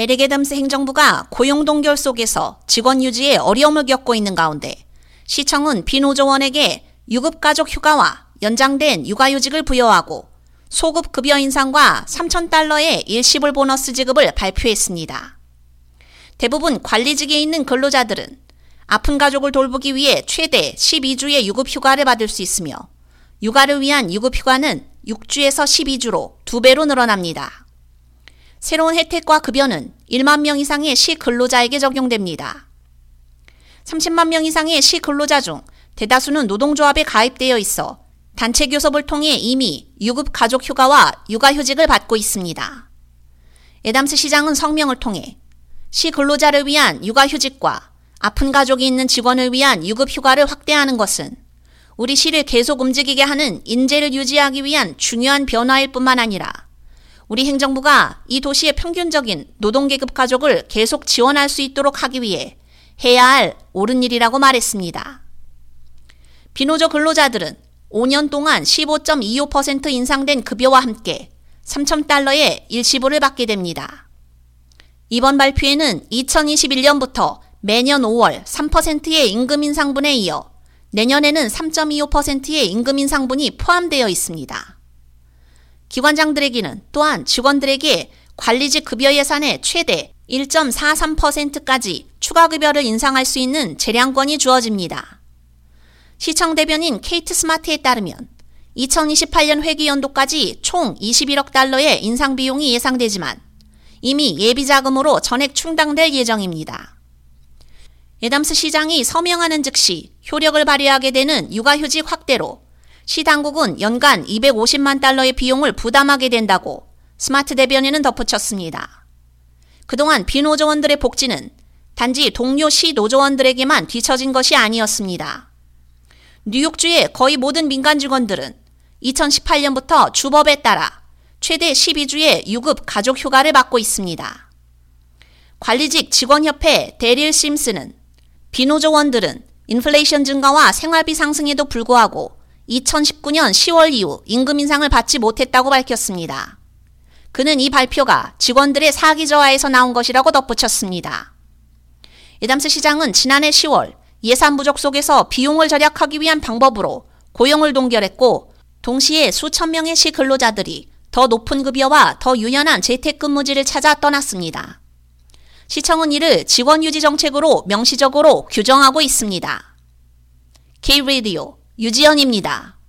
에르게담스 행정부가 고용 동결 속에서 직원 유지에 어려움을 겪고 있는 가운데 시청은 비노조원에게 유급 가족 휴가와 연장된 육아휴직을 부여하고 소급 급여 인상과 3,000달러의 일시불 보너스 지급을 발표했습니다. 대부분 관리직에 있는 근로자들은 아픈 가족을 돌보기 위해 최대 12주의 유급 휴가를 받을 수 있으며 육아를 위한 유급 휴가는 6주에서 12주로 2배로 늘어납니다. 새로운 혜택과 급여는 1만 명 이상의 시 근로자에게 적용됩니다. 30만 명 이상의 시 근로자 중 대다수는 노동조합에 가입되어 있어 단체 교섭을 통해 이미 유급 가족 휴가와 육아휴직을 받고 있습니다. 에담스 시장은 성명을 통해 시 근로자를 위한 육아휴직과 아픈 가족이 있는 직원을 위한 유급 휴가를 확대하는 것은 우리 시를 계속 움직이게 하는 인재를 유지하기 위한 중요한 변화일 뿐만 아니라 우리 행정부가 이 도시의 평균적인 노동계급 가족을 계속 지원할 수 있도록 하기 위해 해야 할 옳은 일이라고 말했습니다. 비노조 근로자들은 5년 동안 15.25% 인상된 급여와 함께 3,000달러의 일시불을 받게 됩니다. 이번 발표에는 2021년부터 매년 5월 3%의 임금 인상분에 이어 내년에는 3.25%의 임금 인상분이 포함되어 있습니다. 기관장들에게는 또한 직원들에게 관리직 급여 예산의 최대 1.43%까지 추가 급여를 인상할 수 있는 재량권이 주어집니다. 시청 대변인 케이트 스마트에 따르면 2028년 회기 연도까지 총 21억 달러의 인상 비용이 예상되지만 이미 예비 자금으로 전액 충당될 예정입니다. 에담스 시장이 서명하는 즉시 효력을 발휘하게 되는 육아휴직 확대로 시 당국은 연간 250만 달러의 비용을 부담하게 된다고 스마트 대변인은 덧붙였습니다. 그동안 비노조원들의 복지는 단지 동료 시 노조원들에게만 뒤처진 것이 아니었습니다. 뉴욕주의 거의 모든 민간 직원들은 2018년부터 주법에 따라 최대 12주의 유급 가족 휴가를 받고 있습니다. 관리직 직원협회 데릴 심스는 비노조원들은 인플레이션 증가와 생활비 상승에도 불구하고 2019년 10월 이후 임금 인상을 받지 못했다고 밝혔습니다. 그는 이 발표가 직원들의 사기 저하에서 나온 것이라고 덧붙였습니다. 에담스 시장은 지난해 10월 예산 부족 속에서 비용을 절약하기 위한 방법으로 고용을 동결했고 동시에 수천 명의 시 근로자들이 더 높은 급여와 더 유연한 재택근무지를 찾아 떠났습니다. 시청은 이를 직원 유지 정책으로 명시적으로 규정하고 있습니다. K-Radio 유지연입니다.